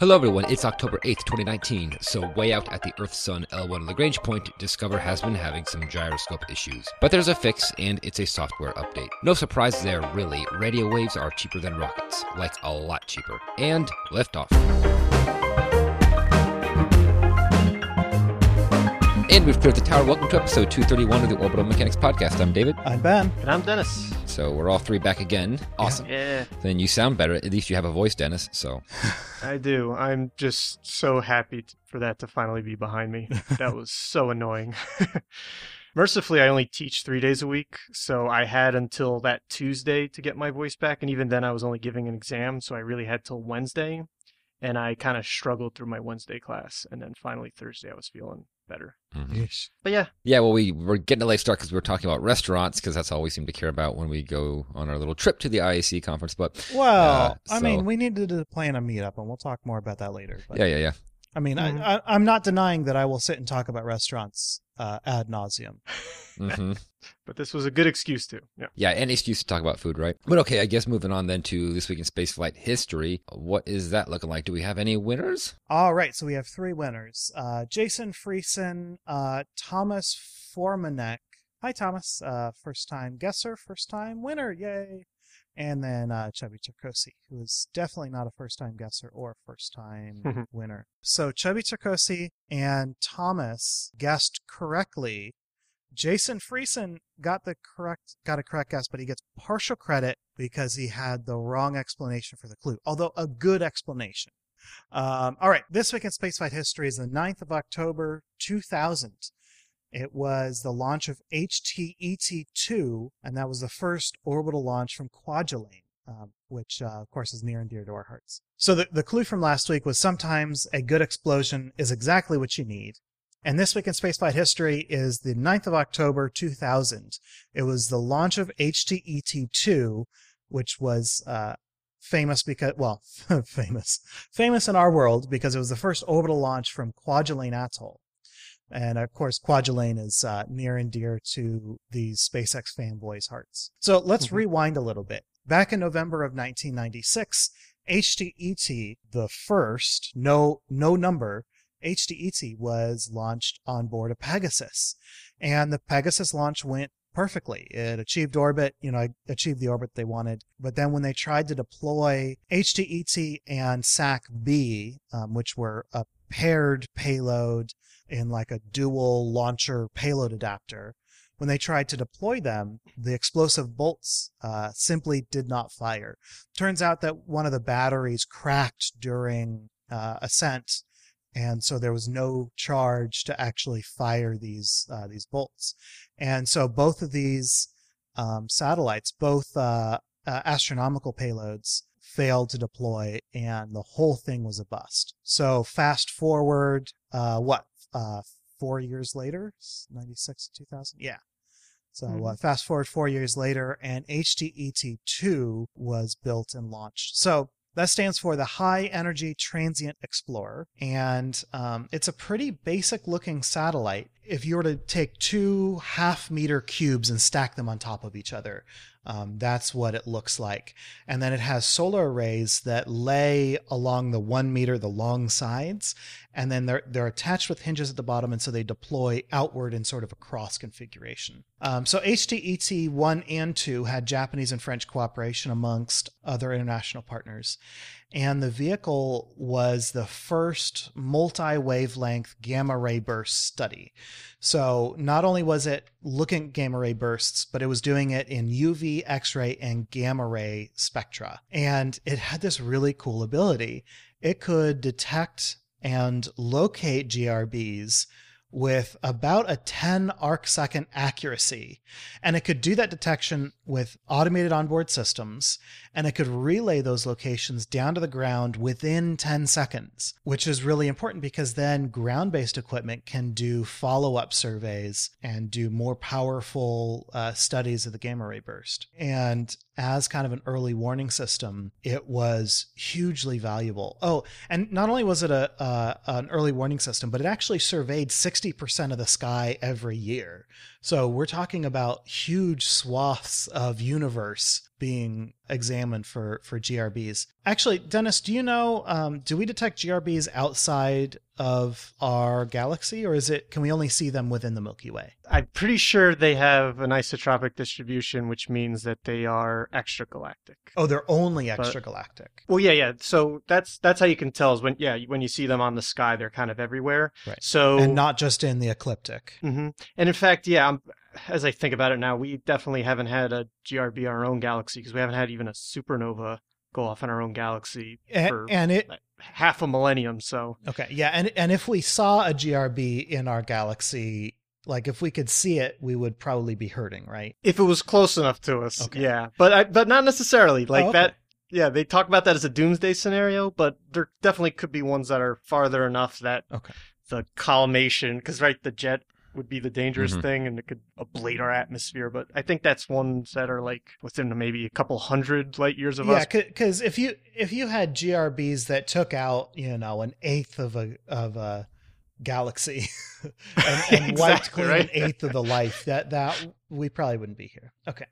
Hello, everyone. It's October 8th, 2019. So, way out at the Earth Sun L1 Lagrange point, DSCOVR has been having some gyroscope issues. But there's a fix, and it's a software update. No surprise there, really. Radio waves are cheaper than rockets, like a lot cheaper. And liftoff. And we've cleared the tower. Welcome to episode 231 of the Orbital Mechanics Podcast. I'm David. I'm Ben. And I'm Dennis. So we're all three back again. Awesome. Yeah, Then you sound better. At least you have a voice, Dennis. So I do. I'm just so happy for that to finally be behind me. That was so annoying. Mercifully, I only teach three days a week, so I had until that Tuesday to get my voice back, and even then, I was only giving an exam, so I really had till Wednesday, and I kind of struggled through my Wednesday class, and then finally Thursday, I was feeling better. mhm. But yeah, Yeah, well, we were getting a late start because we were talking about restaurants because that's all we seem to care about when we go on our little trip to the IAC conference. But Well, Uh, I mean, we needed to plan a meetup, and we'll talk more about that later. But, yeah, yeah, yeah. I mean, Mhm. I, I, I'm not denying that I will sit and talk about restaurants uh, ad nauseum. hmm but this was a good excuse to. Yeah. Yeah, any excuse to talk about food, right? But okay, I guess moving on then to this week in spaceflight history. What is that looking like? Do we have any winners? All right, so we have three winners: uh, Jason Friesen, uh, Thomas Formanek. Hi, Thomas. Uh, first time guesser, first time winner. Yay! And then uh, Chubby Turcosi, who is definitely not a first time guesser or first time winner. So Chubby Turcosi and Thomas guessed correctly. Jason Friesen got the correct got a correct guess, but he gets partial credit because he had the wrong explanation for the clue, although a good explanation. Um, all right, this week in spaceflight history is the 9th of October 2000. It was the launch of HETE-2, and that was the first orbital launch from Kwajalein, um, which, uh, of course, is near and dear to our hearts. So the, the clue from last week was sometimes a good explosion is exactly what you need. And this week in spaceflight history is the 9th of October 2000. It was the launch of HETE-2, which was uh, famous because, well, famous, famous in our world because it was the first orbital launch from Kwajalein Atoll. And of course, Kwajalein is uh, near and dear to these SpaceX fanboys' hearts. So let's Mhm. rewind a little bit. Back in November of 1996, HETE, the first, no, no number, HETE was launched on board a Pegasus. And the Pegasus launch went perfectly. It achieved orbit, you know, achieved the orbit they wanted. But then when they tried to deploy HETE and SAC-B, um, which were a paired payload in like a dual launcher payload adapter, when they tried to deploy them, the explosive bolts uh, simply did not fire. Turns out that one of the batteries cracked during uh, ascent, and so there was no charge to actually fire these uh, these bolts. And so both of these um, satellites, both uh, uh, astronomical payloads, failed to deploy, and the whole thing was a bust. So fast forward, uh, what, uh, four years later, ninety six, two thousand, yeah. So uh, Mhm. fast forward four years later, and HETE2 was built and launched. So that stands for the High Energy Transient Explorer, and um, it's a pretty basic looking satellite. If you were to take two half meter cubes and stack them on top of each other, um, that's what it looks like. And then it has solar arrays that lay along the one meter, the long sides, and then they're they're attached with hinges at the bottom, and so they deploy outward in sort of a cross configuration. Um, so HETE one and two had Japanese and French cooperation amongst other international partners, and the vehicle was the first multi-wavelength gamma ray burst study. So not only was it looking at gamma ray bursts, but it was doing it in UV, X-ray, and gamma ray spectra, and it had this really cool ability. It could detect and locate GRBs with about a 10 arc second accuracy. And it could do that detection with automated onboard systems, and it could relay those locations down to the ground within 10 seconds, which is really important because then ground based equipment can do follow up surveys and do more powerful uh, studies of the gamma ray burst. And as kind of an early warning system, it was hugely valuable. Oh, and not only was it a uh, an early warning system, but it actually surveyed 60% of the sky every year. So we're talking about huge swaths of universe being examined for for GRBs. Actually, Dennis, do you know? Um, do we detect GRBs outside of our galaxy, or is it? Can we only see them within the Milky Way? I'm pretty sure they have an isotropic distribution, which means that they are extragalactic. Oh, they're only But- extragalactic. Well, yeah, yeah. So that's that's how you can tell is when yeah when you see them on the sky, they're kind of everywhere. Right. So and not just in the ecliptic. Mm-hmm. And in fact, yeah, I'm, as I think about it now, we definitely haven't had a GRB in our own galaxy because we haven't had even a supernova go off in our own galaxy And, for and it half a millennium. So okay, yeah, and and if we saw a GRB in our galaxy, like if we could see it, we would probably be hurting, right? if it was close enough to us, Okay. yeah, but I, but not necessarily like Oh, okay. that. Yeah, they talk about that as a doomsday scenario, but there definitely could be ones that are farther enough that Okay. the collimation, because right, the jet would be the dangerous Mhm. thing, and it could ablate our atmosphere. But I think that's ones that are like within maybe a couple hundred light years of us. yeah, because if you if you had GRBs that took out you know an eighth of a of a galaxy and, and wiped Exactly, clean right? an eighth of the life, that that we probably wouldn't be here. Okay.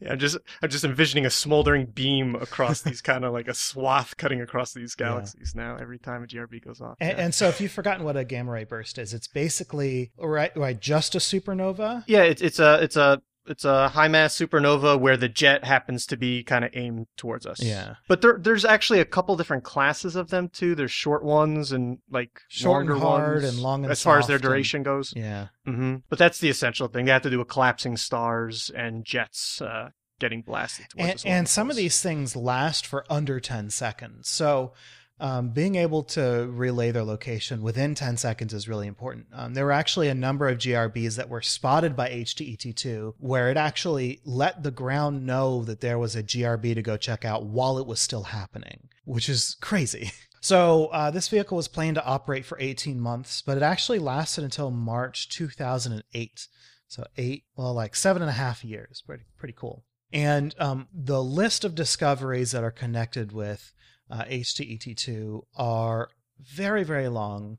Yeah, I'm just I'm just envisioning a smoldering beam across these kind of like a swath cutting across these Yeah. galaxies now every time a GRB goes off. And, yeah. and so if you've forgotten what a gamma ray burst is, it's basically right right just a supernova. Yeah, it's it's a it's a it's a high mass supernova where the jet happens to be kind of aimed towards us. Yeah. But there there's actually a couple different classes of them too. There's short ones and like Short and hard ones and long and as far as their soft and- duration goes. Yeah. hmm But that's the essential thing. They have to do with collapsing stars and jets uh, getting blasted towards and, us. and some of these things last for under 10 seconds so um, being able to relay their location within 10 seconds is really important. Um, there were actually a number of grbs that were spotted by HETE-2 where it actually let the ground know that there was a grb to go check out while it was still happening which is crazy. So uh, this vehicle was planned to operate for 18 months but it actually lasted until march 2008 so eight well like seven and a half years. Pretty pretty cool. And um, the list of discoveries that are connected with uh, HETE2 are very, very long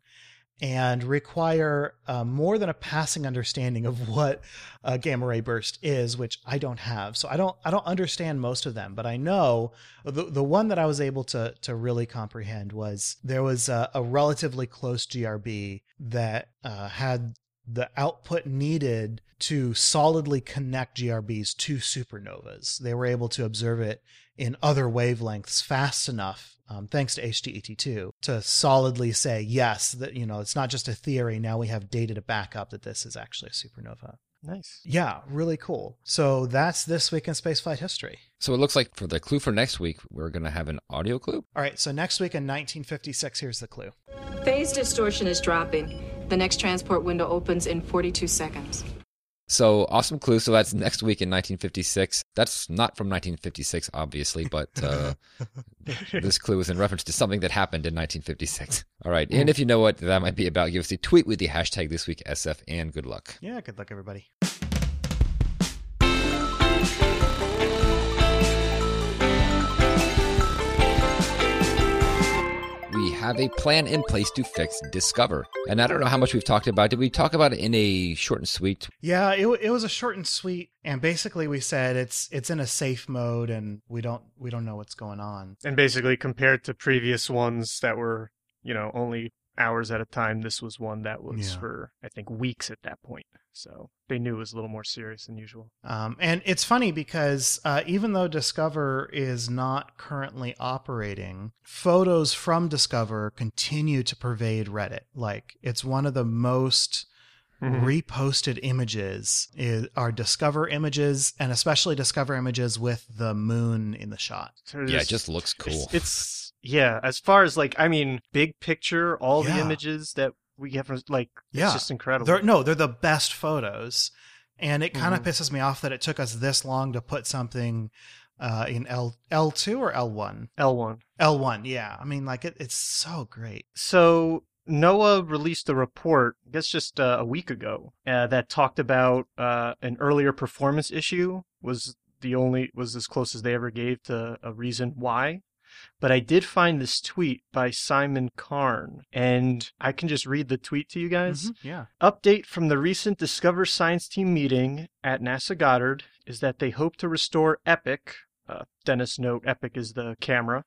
and require uh, more than a passing understanding of what a gamma ray burst is, which I don't have. So I don't I don't understand most of them, but I know the the one that I was able to to really comprehend was there was a, a relatively close GRB that uh, had the output needed to solidly connect GRBs to supernovas. They were able to observe it in other wavelengths fast enough, um, thanks to HETE2, to solidly say yes that you know it's not just a theory. Now we have data to back up that this is actually a supernova. nice. Yeah, really cool. So that's this week in spaceflight history. So it looks like for the clue for next week, we're going to have an audio clue. All right, so next week in 1956, here's the clue. Phase distortion is dropping. The next transport window opens in 42 seconds. So awesome clue. So that's next week in 1956. That's not from 1956, obviously, but uh, this clue is in reference to something that happened in 1956. All right. And if you know what that might be about, give us a tweet with the hashtag this week SF and good luck. Yeah, good luck, everybody. Have a plan in place to fix DSCOVR. And I don't know how much we've talked about. Did we talk about it in a short and sweet? Yeah, it, it was a short and sweet, and basically we said it's it's in a safe mode, and we don't we don't know what's going on. And basically, compared to previous ones that were, you know, only hours at a time, this was one that was Yeah. for, I think, weeks at that point. So they knew it was a little more serious than usual. Um, and it's funny because uh, even though DSCOVR is not currently operating, photos from DSCOVR continue to pervade Reddit. Like it's one of the most Mhm. reposted images is, are DSCOVR images, and especially DSCOVR images with the moon in the shot. So Yeah, it just looks cool. It's, it's yeah. As far as like, I mean, big picture, all the images that we get from like, Yeah. it's just incredible. They're, no, they're the best photos, and it kind of Mhm. pisses me off that it took us this long to put something uh, in L L two or L one. L one. L one, yeah. I mean, like it, it's so great. So NOAA released a report, I guess just uh, a week ago, uh, that talked about uh, an earlier performance issue was the only was as close as they ever gave to a reason why. But I did find this tweet by Simon Carn, and I can just read the tweet to you guys. Mhm, Yeah. Update from the recent DSCOVR Science Team meeting at NASA Goddard is that they hope to restore EPIC, Uh, Dennis note Epic is the camera.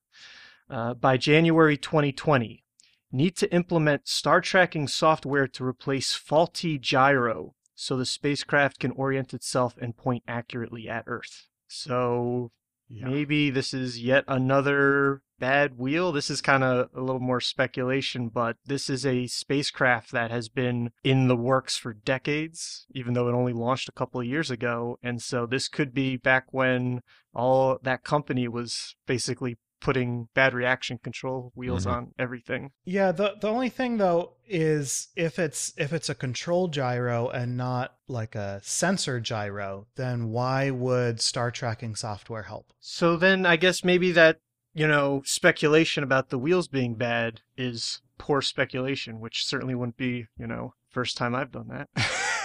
Uh, by January 2020, need to implement star tracking software to replace faulty gyro so the spacecraft can orient itself and point accurately at Earth. So Yeah. maybe this is yet another bad wheel. This is kind of a little more speculation, but this is a spacecraft that has been in the works for decades, even though it only launched a couple of years ago. And so this could be back when all that company was basically putting bad reaction control wheels Mhm. on everything. Yeah, the the only thing though is if it's if it's a control gyro and not like a sensor gyro, then why would star tracking software help? So then I guess maybe that, you know, speculation about the wheels being bad is poor speculation, which certainly wouldn't be, you know, first time I've done that.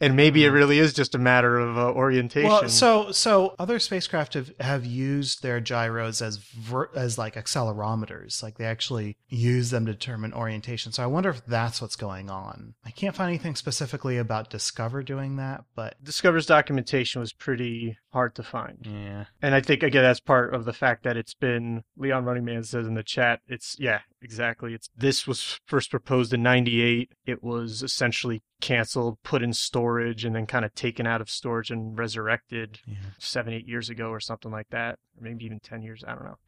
and maybe it really is just a matter of uh, orientation. Well, so so other spacecraft have, have used their gyros as ver, as like accelerometers, like they actually use them to determine orientation. So I wonder if that's what's going on. I can't find anything specifically about DSCOVR doing that, but DSCOVR's documentation was pretty hard to find. yeah, And I think again that's part of the fact that it's been Leon Running Man says in the chat, it's yeah, exactly. It's this was first proposed in ninety eight. It was essentially canceled, put in storage, and then kind of taken out of storage and resurrected yeah. seven, eight years ago or something like that. Or maybe even ten years, I don't know.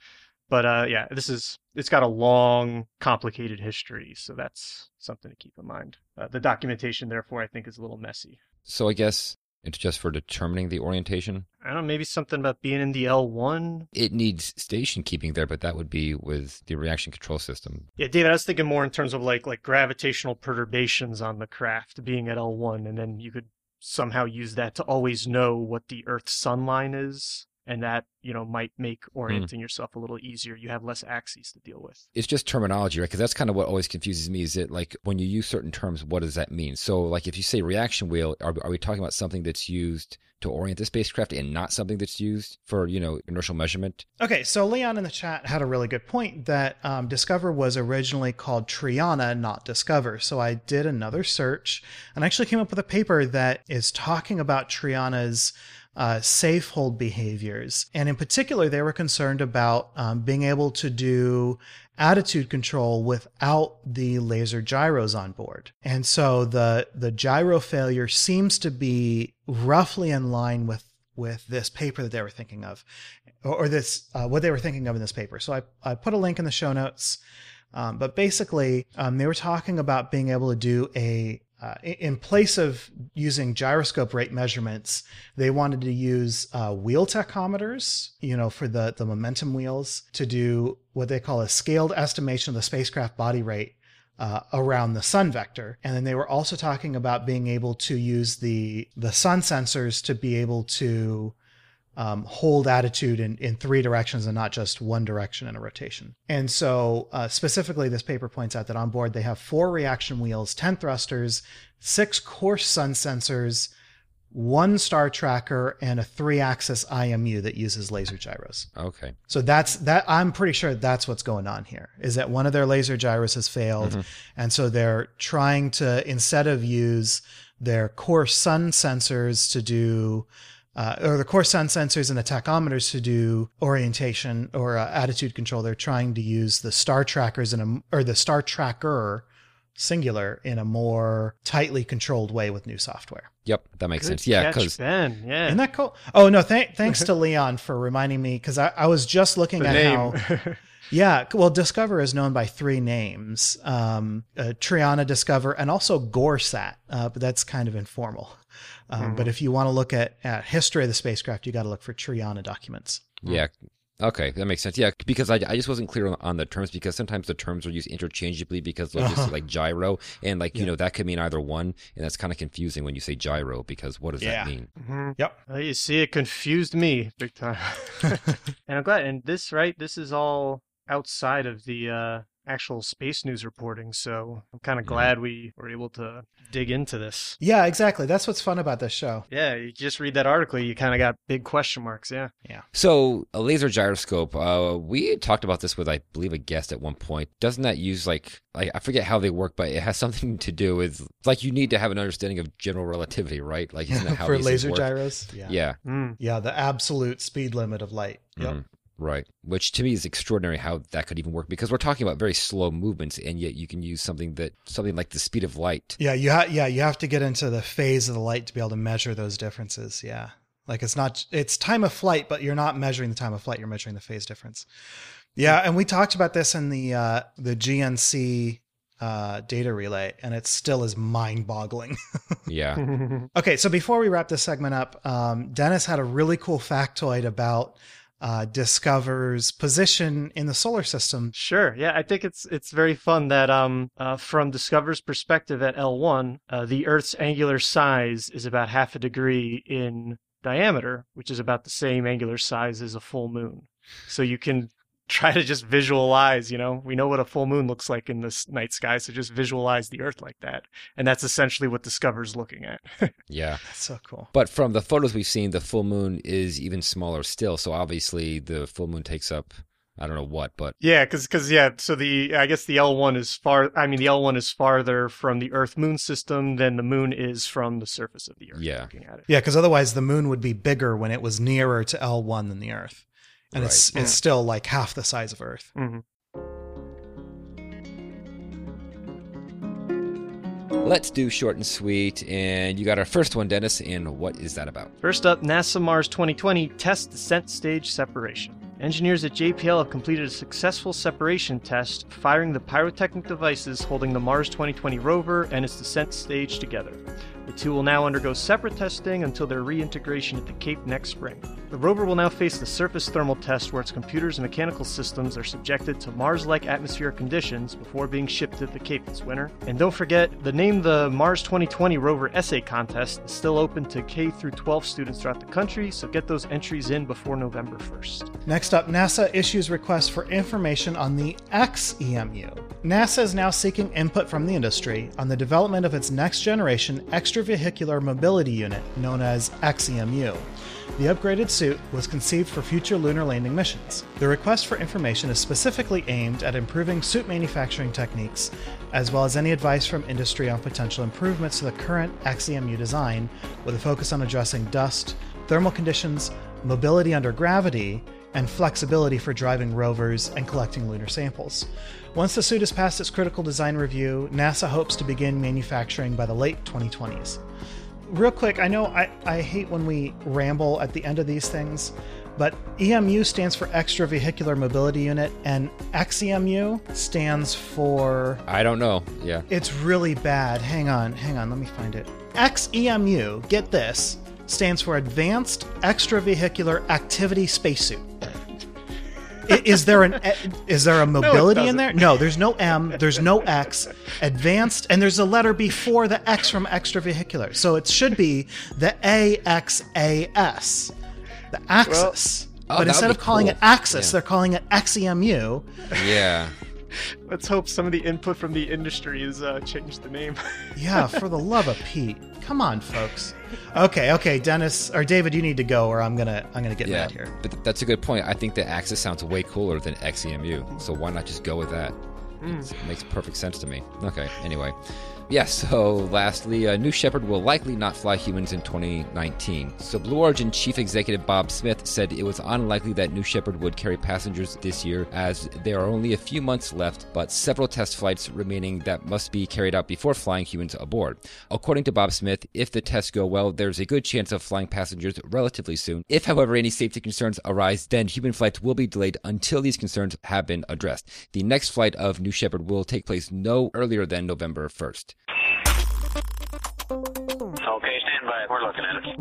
But uh yeah, this is it's got a long, complicated history, so that's something to keep in mind. Uh, the documentation, therefore, I think is a little messy. So I guess it's just for determining the orientation. I don't know, maybe something about being in the L one It needs station keeping there, but that would be with the reaction control system. Yeah, David, I was thinking more in terms of like like gravitational perturbations on the craft being at L1, and then you could somehow use that to always know what the Earth's sun line is, and that you know might make orienting yourself a little easier. You have less axes to deal with. It's just terminology, right? Because that's kind of what always confuses me. Is it like when you use certain terms, what does that mean? So, like if you say reaction wheel, are, are we talking about something that's used to orient the spacecraft and not something that's used for you know inertial measurement? Okay, so Leon in the chat had a really good point that um, DSCOVR was originally called Triana, not DSCOVR. So I did another search and I actually came up with a paper that is talking about Triana's uh, safe hold behaviors. And in particular, they were concerned about um, being able to do attitude control without the laser gyros on board. And so the the gyro failure seems to be roughly in line with with this paper that they were thinking of or, or this uh, what they were thinking of in this paper. So I, I put a link in the show notes. Um, but basically, um, they were talking about being able to do a uh, in- place of using gyroscope rate measurements, they wanted to use uh, wheel tachometers, you know, for the the momentum wheels to do what they call a scaled estimation of the spacecraft body rate uh, around the sun vector. And then they were also talking about being able to use the the sun sensors to be able to um, hold attitude in, in three directions and not just one direction in a rotation. And so, uh, specifically, this paper points out that on board they have four reaction wheels, 10 thrusters, six coarse sun sensors, one star tracker, and a three axis IMU that uses laser gyros. Okay, So that's that. I'm pretty sure that's what's going on here. Is that one of their laser gyros has failed, and so they're trying to instead of use their core sun sensors to do, uh, or the core sun sensors and the tachometers to do orientation or uh, attitude control. They're trying to use the star trackers in a or the star tracker singular in a more tightly controlled way with new software. yep, that makes Good sense. Yeah, because Ben, yeah, Isn't that cool? Oh no! Th- thanks to Leon for reminding me because I, I was just looking the at name. how. Yeah, well, DSCOVR is known by three names: um, uh, Triana DSCOVR and also GoreSat, uh, but that's kind of informal. Um, But if you want to look at, at history of the spacecraft, you got to look for Triana documents. yeah. Okay, that makes sense. Yeah, because I, I just wasn't clear on, on the terms because sometimes the terms are used interchangeably because they'll just say, like gyro and like you know that could mean either one and that's kind of confusing when you say gyro because what does Yeah. that mean? Mhm. Yep. Well, you see, it confused me big time. and I'm glad. And this, right? This is all outside of the uh actual space news reporting. So I'm kind of glad we were able to dig into this. Yeah, exactly. That's what's fun about this show. Yeah, you just read that article, you kind of got big question marks. Yeah. Yeah. So a laser gyroscope. Uh, we talked about this with, I believe, a guest at one point. Doesn't that use like, like I forget how they work, but it has something to do with like you need to have an understanding of general relativity, right? Like isn't that how For laser gyros. Yeah. Yeah. Mm. Yeah, the absolute speed limit of light. Yep. Mhm. Right. Which to me is extraordinary how that could even work because we're talking about very slow movements and yet you can use something that something like the speed of light. Yeah, you ha- yeah, you have to get into the phase of the light to be able to measure those differences. Yeah. Like it's not it's time of flight, but you're not measuring the time of flight, you're measuring the phase difference. Yeah, and we talked about this in the uh the GNC uh data relay and it still is mind-boggling. Yeah. okay, so before we wrap this segment up, um Dennis had a really cool factoid about uh DSCOVR's position in the solar system. Sure. Yeah, I think it's it's very fun that um uh, from DSCOVR's perspective at L1, uh, the Earth's angular size is about half a degree in diameter, which is about the same angular size as a full moon. So you can try to just visualize, you know, we know what a full moon looks like in this night sky, so just visualize the Earth like that. And that's essentially what DSCOVR's looking at. Yeah. That's so cool. But from the photos we've seen, the full moon is even smaller still. So obviously the full moon takes up I don't know what, but Yeah, because because yeah, so the I guess the L one is far. I mean, the L one is farther from the Earth Moon system than the Moon is from the surface of the Earth. Yeah. looking at it. Yeah, because otherwise the moon would be bigger when it was nearer to L1 than the Earth. And it's Right. it's still like half the size of Earth. hmm let's do short and sweet. And you got our first one, Dennis. And what is that about? First up, NASA Mars 2020 test descent stage separation. Engineers at JPL have completed a successful separation test, firing the pyrotechnic devices holding the Mars 2020 rover and its descent stage together. The two will now undergo separate testing until their reintegration at the Cape next spring. The rover will now face the surface thermal test where its computers and mechanical systems are subjected to Mars like atmospheric conditions before being shipped to the Cape this winter. And don't forget, the Name the Mars 2020 Rover Essay Contest is still open to K through 12 students throughout the country, so get those entries in before November 1st. Next up, NASA issues requests for information on the XEMU. NASA is now seeking input from the industry on the development of its next generation extravehicular mobility unit, known as XEMU. The upgraded suit was conceived for future lunar landing missions. The request for information is specifically aimed at improving suit manufacturing techniques, as well as any advice from industry on potential improvements to the current XEMU design, with a focus on addressing dust, thermal conditions, mobility under gravity, and flexibility for driving rovers and collecting lunar samples. Once the suit has passed its critical design review, NASA hopes to begin manufacturing by the late 2020s. Real quick, I know I, I hate when we ramble at the end of these things, but EMU stands for Extravehicular Mobility Unit, and XEMU stands for. I don't know. Yeah. It's really bad. Hang on, hang on, let me find it. XEMU, get this, stands for Advanced Extravehicular Activity Spacesuit. I- Is there an eh, is there a mobility in there? No, there's no M, there's no X. Advanced, and there's a letter before the X from extravehicular, so it should be the AXAS, the axis. Oh, but instead of calling cool. it axis, Yeah. they're calling it XEMU. Yeah. Let's hope some of the input from the industry has uh, changed the name. Yeah, for the love of Pete. Come on, folks. Okay, okay, Dennis or David, you need to go, or I'm gonna I'm gonna get Yeah. mad here. But that's a good point. I think the Axis sounds way cooler than XEMU. So why not just go with that? It's- It makes perfect sense to me. Okay, anyway. Yeah, so lastly, uh, New Shepard will likely not fly humans in 2019. So Blue Origin Chief Executive Bob Smith said it was unlikely that New Shepard would carry passengers this year as there are only a few months left, but several test flights remaining that must be carried out before flying humans aboard. According to Bob Smith, if the tests go well, there's a good chance of flying passengers relatively soon. If, however, any safety concerns arise, then human flights will be delayed until these concerns have been addressed. The next flight of New Shepard will take place no earlier than November 1st. Okay, stand by. We're looking at it.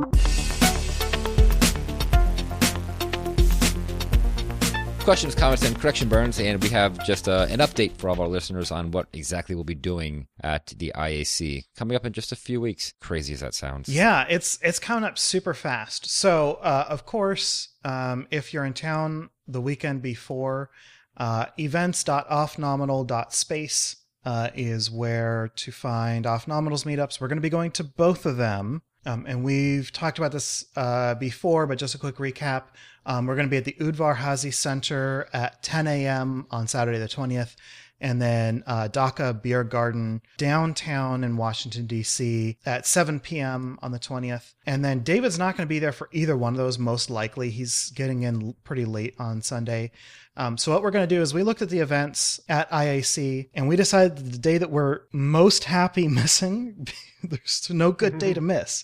Questions, comments, and correction burns, and we have just uh, an update for all of our listeners on what exactly we'll be doing at the IAC coming up in just a few weeks. Crazy as that sounds. Yeah, it's it's coming up super fast. So, uh, of course, um, if you're in town the weekend before, Uh, events.offnominal.space uh, is where to find off nominals meetups. We're going to be going to both of them. Um, and we've talked about this uh, before, but just a quick recap. Um, we're going to be at the Udvar Hazy Center at 10 a.m. on Saturday the 20th, and then uh, Dacha Beer Garden downtown in Washington, D.C. at 7 p.m. on the 20th. And then David's not going to be there for either one of those, most likely. He's getting in pretty late on Sunday. Um, so what we're going to do is we looked at the events at IAC and we decided the day that we're most happy missing, there's no good day to miss.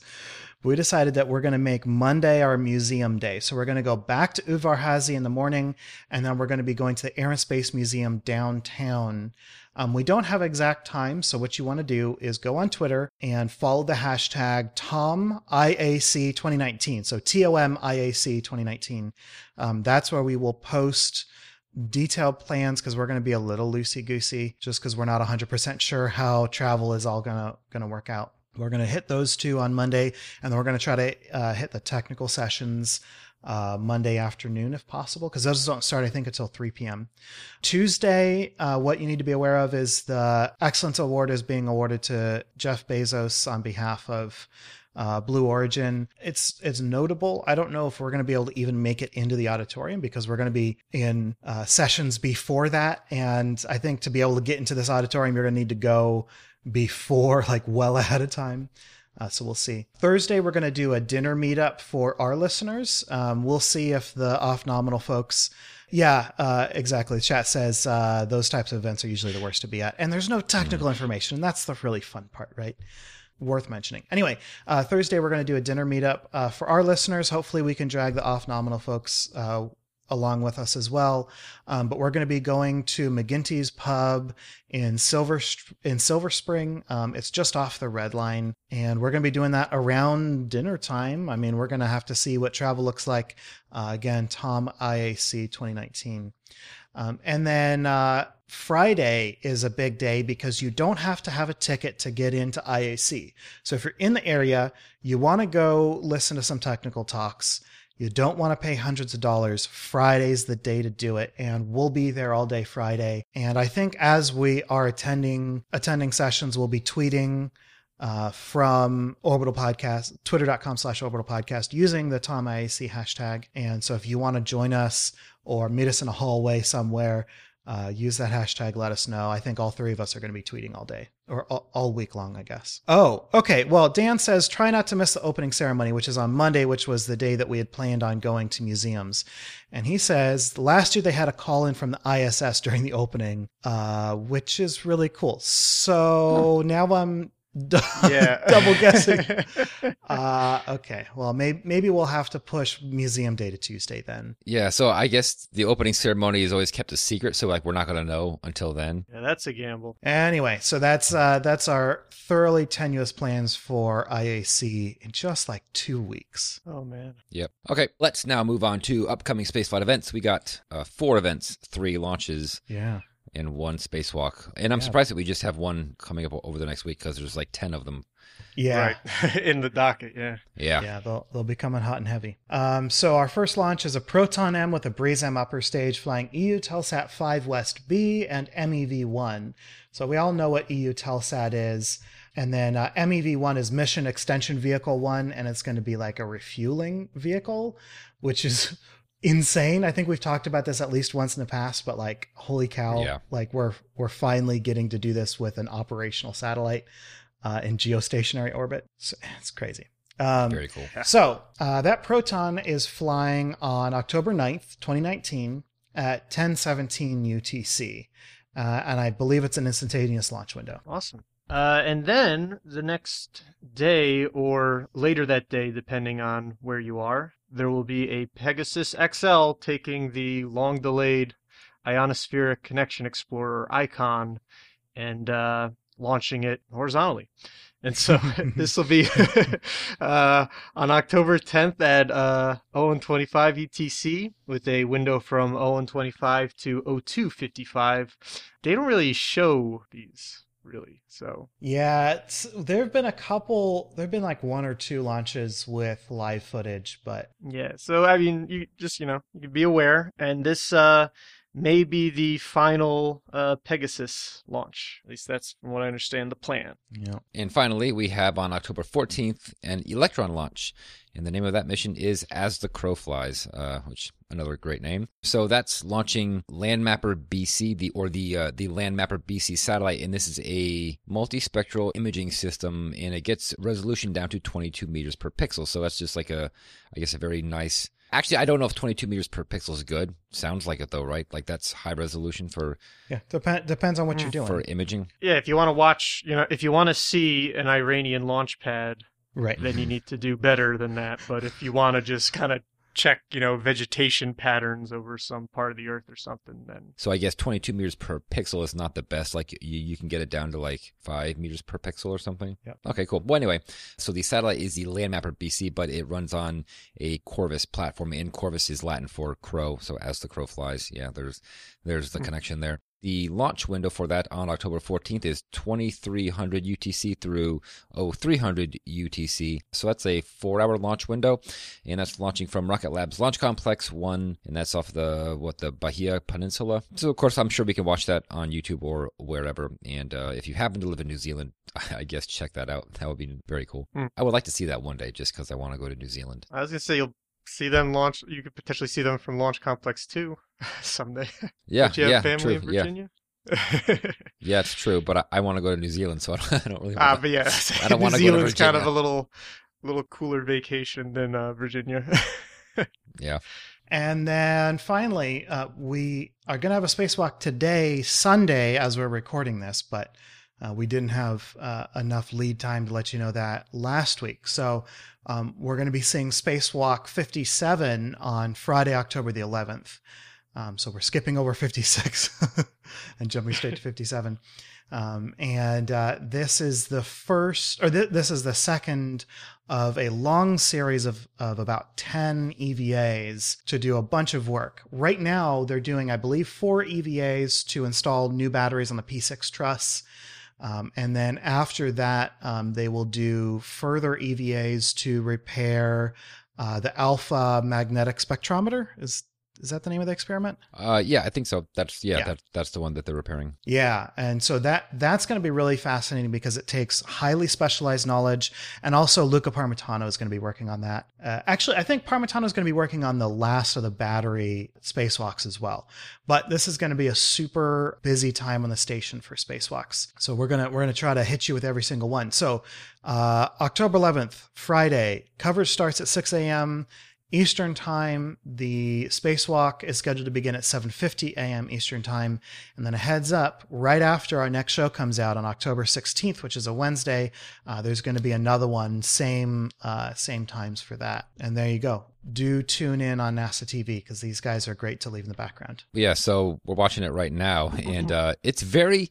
We decided that we're going to make Monday our museum day. So we're going to go back to Udvar Hazy in the morning, and then we're going to be going to the Air and Space Museum downtown. Um, we don't have exact time, so what you want to do is go on Twitter and follow the hashtag TOMIAC2019. So T O M I A C 2019. Um, that's where we will post detailed plans because we're going to be a little loosey goosey just because we're not 100% sure how travel is all going to work out. We're going to hit those two on Monday, and then we're going to try to uh, hit the technical sessions uh, Monday afternoon if possible, because those don't start, I think, until 3 p.m. Tuesday, uh, what you need to be aware of is the Excellence Award is being awarded to Jeff Bezos on behalf of uh, Blue Origin. It's it's notable. I don't know if we're going to be able to even make it into the auditorium because we're going to be in uh, sessions before that, and I think to be able to get into this auditorium, you're going to need to go before, like well ahead of time. Uh, so we'll see. Thursday, we're going to do a dinner meetup for our listeners. Um, we'll see if the off nominal folks. Yeah, uh, exactly. Chat says uh, those types of events are usually the worst to be at. And there's no technical information. And that's the really fun part, right? Worth mentioning. Anyway, uh, Thursday, we're going to do a dinner meetup uh, for our listeners. Hopefully, we can drag the off nominal folks uh, along with us as well. Um, but we're going to be going to McGinty's Pub in Silver in Silver Spring. Um, it's just off the red line, and we're going to be doing that around dinner time. I mean, we're going to have to see what travel looks like. Uh, again, Tom IAC 2019. Um, and then uh, Friday is a big day because you don't have to have a ticket to get into IAC. So if you're in the area, you want to go listen to some technical talks you don't want to pay hundreds of dollars. Friday's the day to do it, and we'll be there all day Friday. And I think as we are attending attending sessions, we'll be tweeting uh, from Orbital Podcast, twitter.com slash Orbital Podcast, using the Tom IAC hashtag. And so if you want to join us or meet us in a hallway somewhere, uh, use that hashtag. Let us know. I think all three of us are going to be tweeting all day or all, all, week long, I guess. Oh, okay. Well, Dan says try not to miss the opening ceremony, which is on Monday, which was the day that we had planned on going to museums. And he says last year they had a call in from the ISS during the opening, uh, which is really cool. So huh. now I'm yeah. double guessing. uh, okay. Well, maybe maybe we'll have to push museum day to Tuesday then. Yeah. So I guess the opening ceremony is always kept a secret, so like we're not going to know until then. Yeah, that's a gamble. Anyway, so that's uh, that's our thoroughly tenuous plans for IAC in just like two weeks. Oh man. Yep. Okay. Let's now move on to upcoming spaceflight events. We got uh, four events, three launches. Yeah and one spacewalk. And I'm yeah. surprised that we just have one coming up over the next week because there's like 10 of them. Yeah. Right. In the docket. Yeah. Yeah. Yeah. They'll, they'll be coming hot and heavy. Um, so our first launch is a Proton M with a Breeze M upper stage flying Eutelsat 5 West B and MEV 1. So we all know what Eutelsat is. And then uh, MEV1 is Mission Extension Vehicle 1, and it's going to be like a refueling vehicle, which is insane. I think we've talked about this at least once in the past, but like, holy cow! Yeah. Like we're we're finally getting to do this with an operational satellite uh, in geostationary orbit. So, it's crazy. Um, Very cool. So uh, that Proton is flying on October 9th, 2019 at 1017 UTC. Uh, and I believe it's an instantaneous launch window. Awesome. Uh, and then the next day or later that day, depending on where you are, there will be a Pegasus XL taking the long delayed ionospheric connection explorer icon and uh, launching it horizontally. And so this will be uh, on October 10th at uh, 0125 UTC with a window from 0125 to 0255. They don't really show these really. So yeah, there have been a couple. There have been like one or two launches with live footage, but yeah. So I mean, you just you know you be aware, and this uh, may be the final uh, Pegasus launch. At least that's from what I understand the plan. Yeah. And finally, we have on October 14th an Electron launch. And the name of that mission is As the Crow Flies, uh, which another great name. So that's launching Landmapper BC, the or the uh, the Landmapper BC satellite, and this is a multispectral imaging system, and it gets resolution down to 22 meters per pixel. So that's just like a, I guess, a very nice. Actually, I don't know if 22 meters per pixel is good. Sounds like it though, right? Like that's high resolution for Yeah. Dep- depends on what you're doing. for imaging. Yeah, if you want to watch, you know, if you want to see an Iranian launch pad, right. then you need to do better than that. But if you want to just kind of check, you know, vegetation patterns over some part of the earth or something, then So I guess 22 meters per pixel is not the best. Like you, you can get it down to like five meters per pixel or something. Yep. Okay, cool. Well, anyway, so the satellite is the Landmapper BC, but it runs on a Corvus platform, and Corvus is Latin for crow. So as the crow flies, yeah, there's there's the hmm. connection there. The launch window for that on October 14th is 2300 UTC through 0300 UTC. So that's a four hour launch window, and that's launching from Rocket Lab's Launch Complex 1, and that's off the, what, the Mahia Peninsula. So, of course, I'm sure we can watch that on YouTube or wherever. And uh, if you happen to live in New Zealand, I guess check that out. That would be very cool. Hmm. I would like to see that one day just because I want to go to New Zealand. I was gonna say you'll see them launch. You could potentially see them from Launch Complex Two someday. Yeah, Don't you have yeah, family true. in Yeah, Virginia? yeah, it's true. But I, I want to go to New Zealand, so I don't, I don't really. Ah, Want but yeah, I don't New wanna go to Zealand's kind of a little, little cooler vacation than uh, Virginia. yeah. And then finally, uh, we are going to have a spacewalk today, Sunday, as we're recording this, but uh, we didn't have uh, enough lead time to let you know that last week. So um, we're going to be seeing Spacewalk 57 on Friday, October the 11th. Um, so we're skipping over 56 and jumping straight to 57. Um, and uh, this is the first, or th- this is the second of a long series of, of about 10 EVAs to do a bunch of work. Right now, they're doing, I believe, four EVAs to install new batteries on the P6 truss. Um, and then after that, um, they will do further EVAs to repair uh, the alpha magnetic spectrometer. Is is that the name of the experiment? Uh, yeah, I think so. That's yeah, Yeah. That, that's the one that they're repairing. Yeah, and so that that's going to be really fascinating because it takes highly specialized knowledge, and also Luca Parmitano is going to be working on that. Uh, actually, I think Parmitano is going to be working on the last of the battery spacewalks as well. But this is going to be a super busy time on the station for spacewalks. So we're gonna we're gonna try to hit you with every single one. So uh, October 11th, Friday, coverage starts at 6 a.m. Eastern Time. The spacewalk is scheduled to begin at 7:50 a.m. Eastern Time, and then a heads up: right after our next show comes out on October 16th, which is a Wednesday, uh, there's going to be another one, same uh, same times for that. And there you go. Do tune in on NASA TV because these guys are great to leave in the background. Yeah, so we're watching it right now, and uh, it's very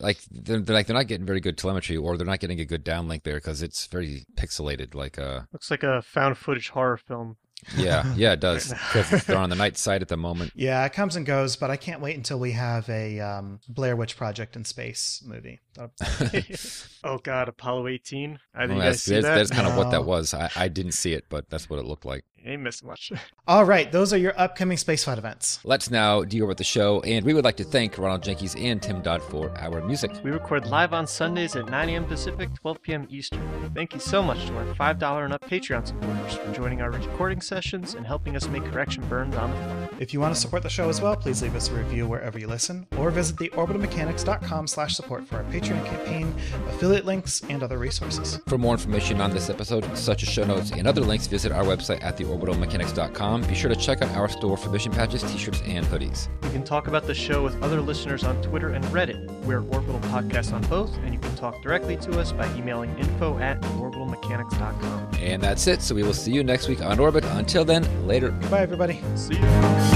like they're, they're like they're not getting very good telemetry, or they're not getting a good downlink there because it's very pixelated. Like, uh, Looks like a found footage horror film. Yeah, yeah, it does. 'Cause they're on the night side at the moment. Yeah, it comes and goes, but I can't wait until we have a um, Blair Witch Project in space movie. oh God, Apollo 18. I Well, think you guys that's see that's, that. that's kind of what that was. I, I didn't see it, but that's what it looked like. You ain't missing much. All right, those are your upcoming spaceflight events. Let's now deal with the show, and we would like to thank Ronald Jenkins and Tim Dodd for our music. We record live on Sundays at 9 a.m. Pacific, 12 p.m. Eastern. Thank you so much to our $5 and up Patreon supporters for joining our recording sessions and helping us make correction burns on the fly. If you want to support the show as well, please leave us a review wherever you listen, or visit the orbitalmechanics.com slash support for our Patreon campaign, affiliate links, and other resources. For more information on this episode, such as show notes and other links, visit our website at theorbitalmechanics.com. Be sure to check out our store for mission patches, t-shirts, and hoodies. You can talk about the show with other listeners on Twitter and Reddit. We're Orbital Podcast on both, and you can talk directly to us by emailing info at orbitalmechanics.com. And that's it. So we will see you next week on Orbit. Until then, later. Goodbye, everybody. See you.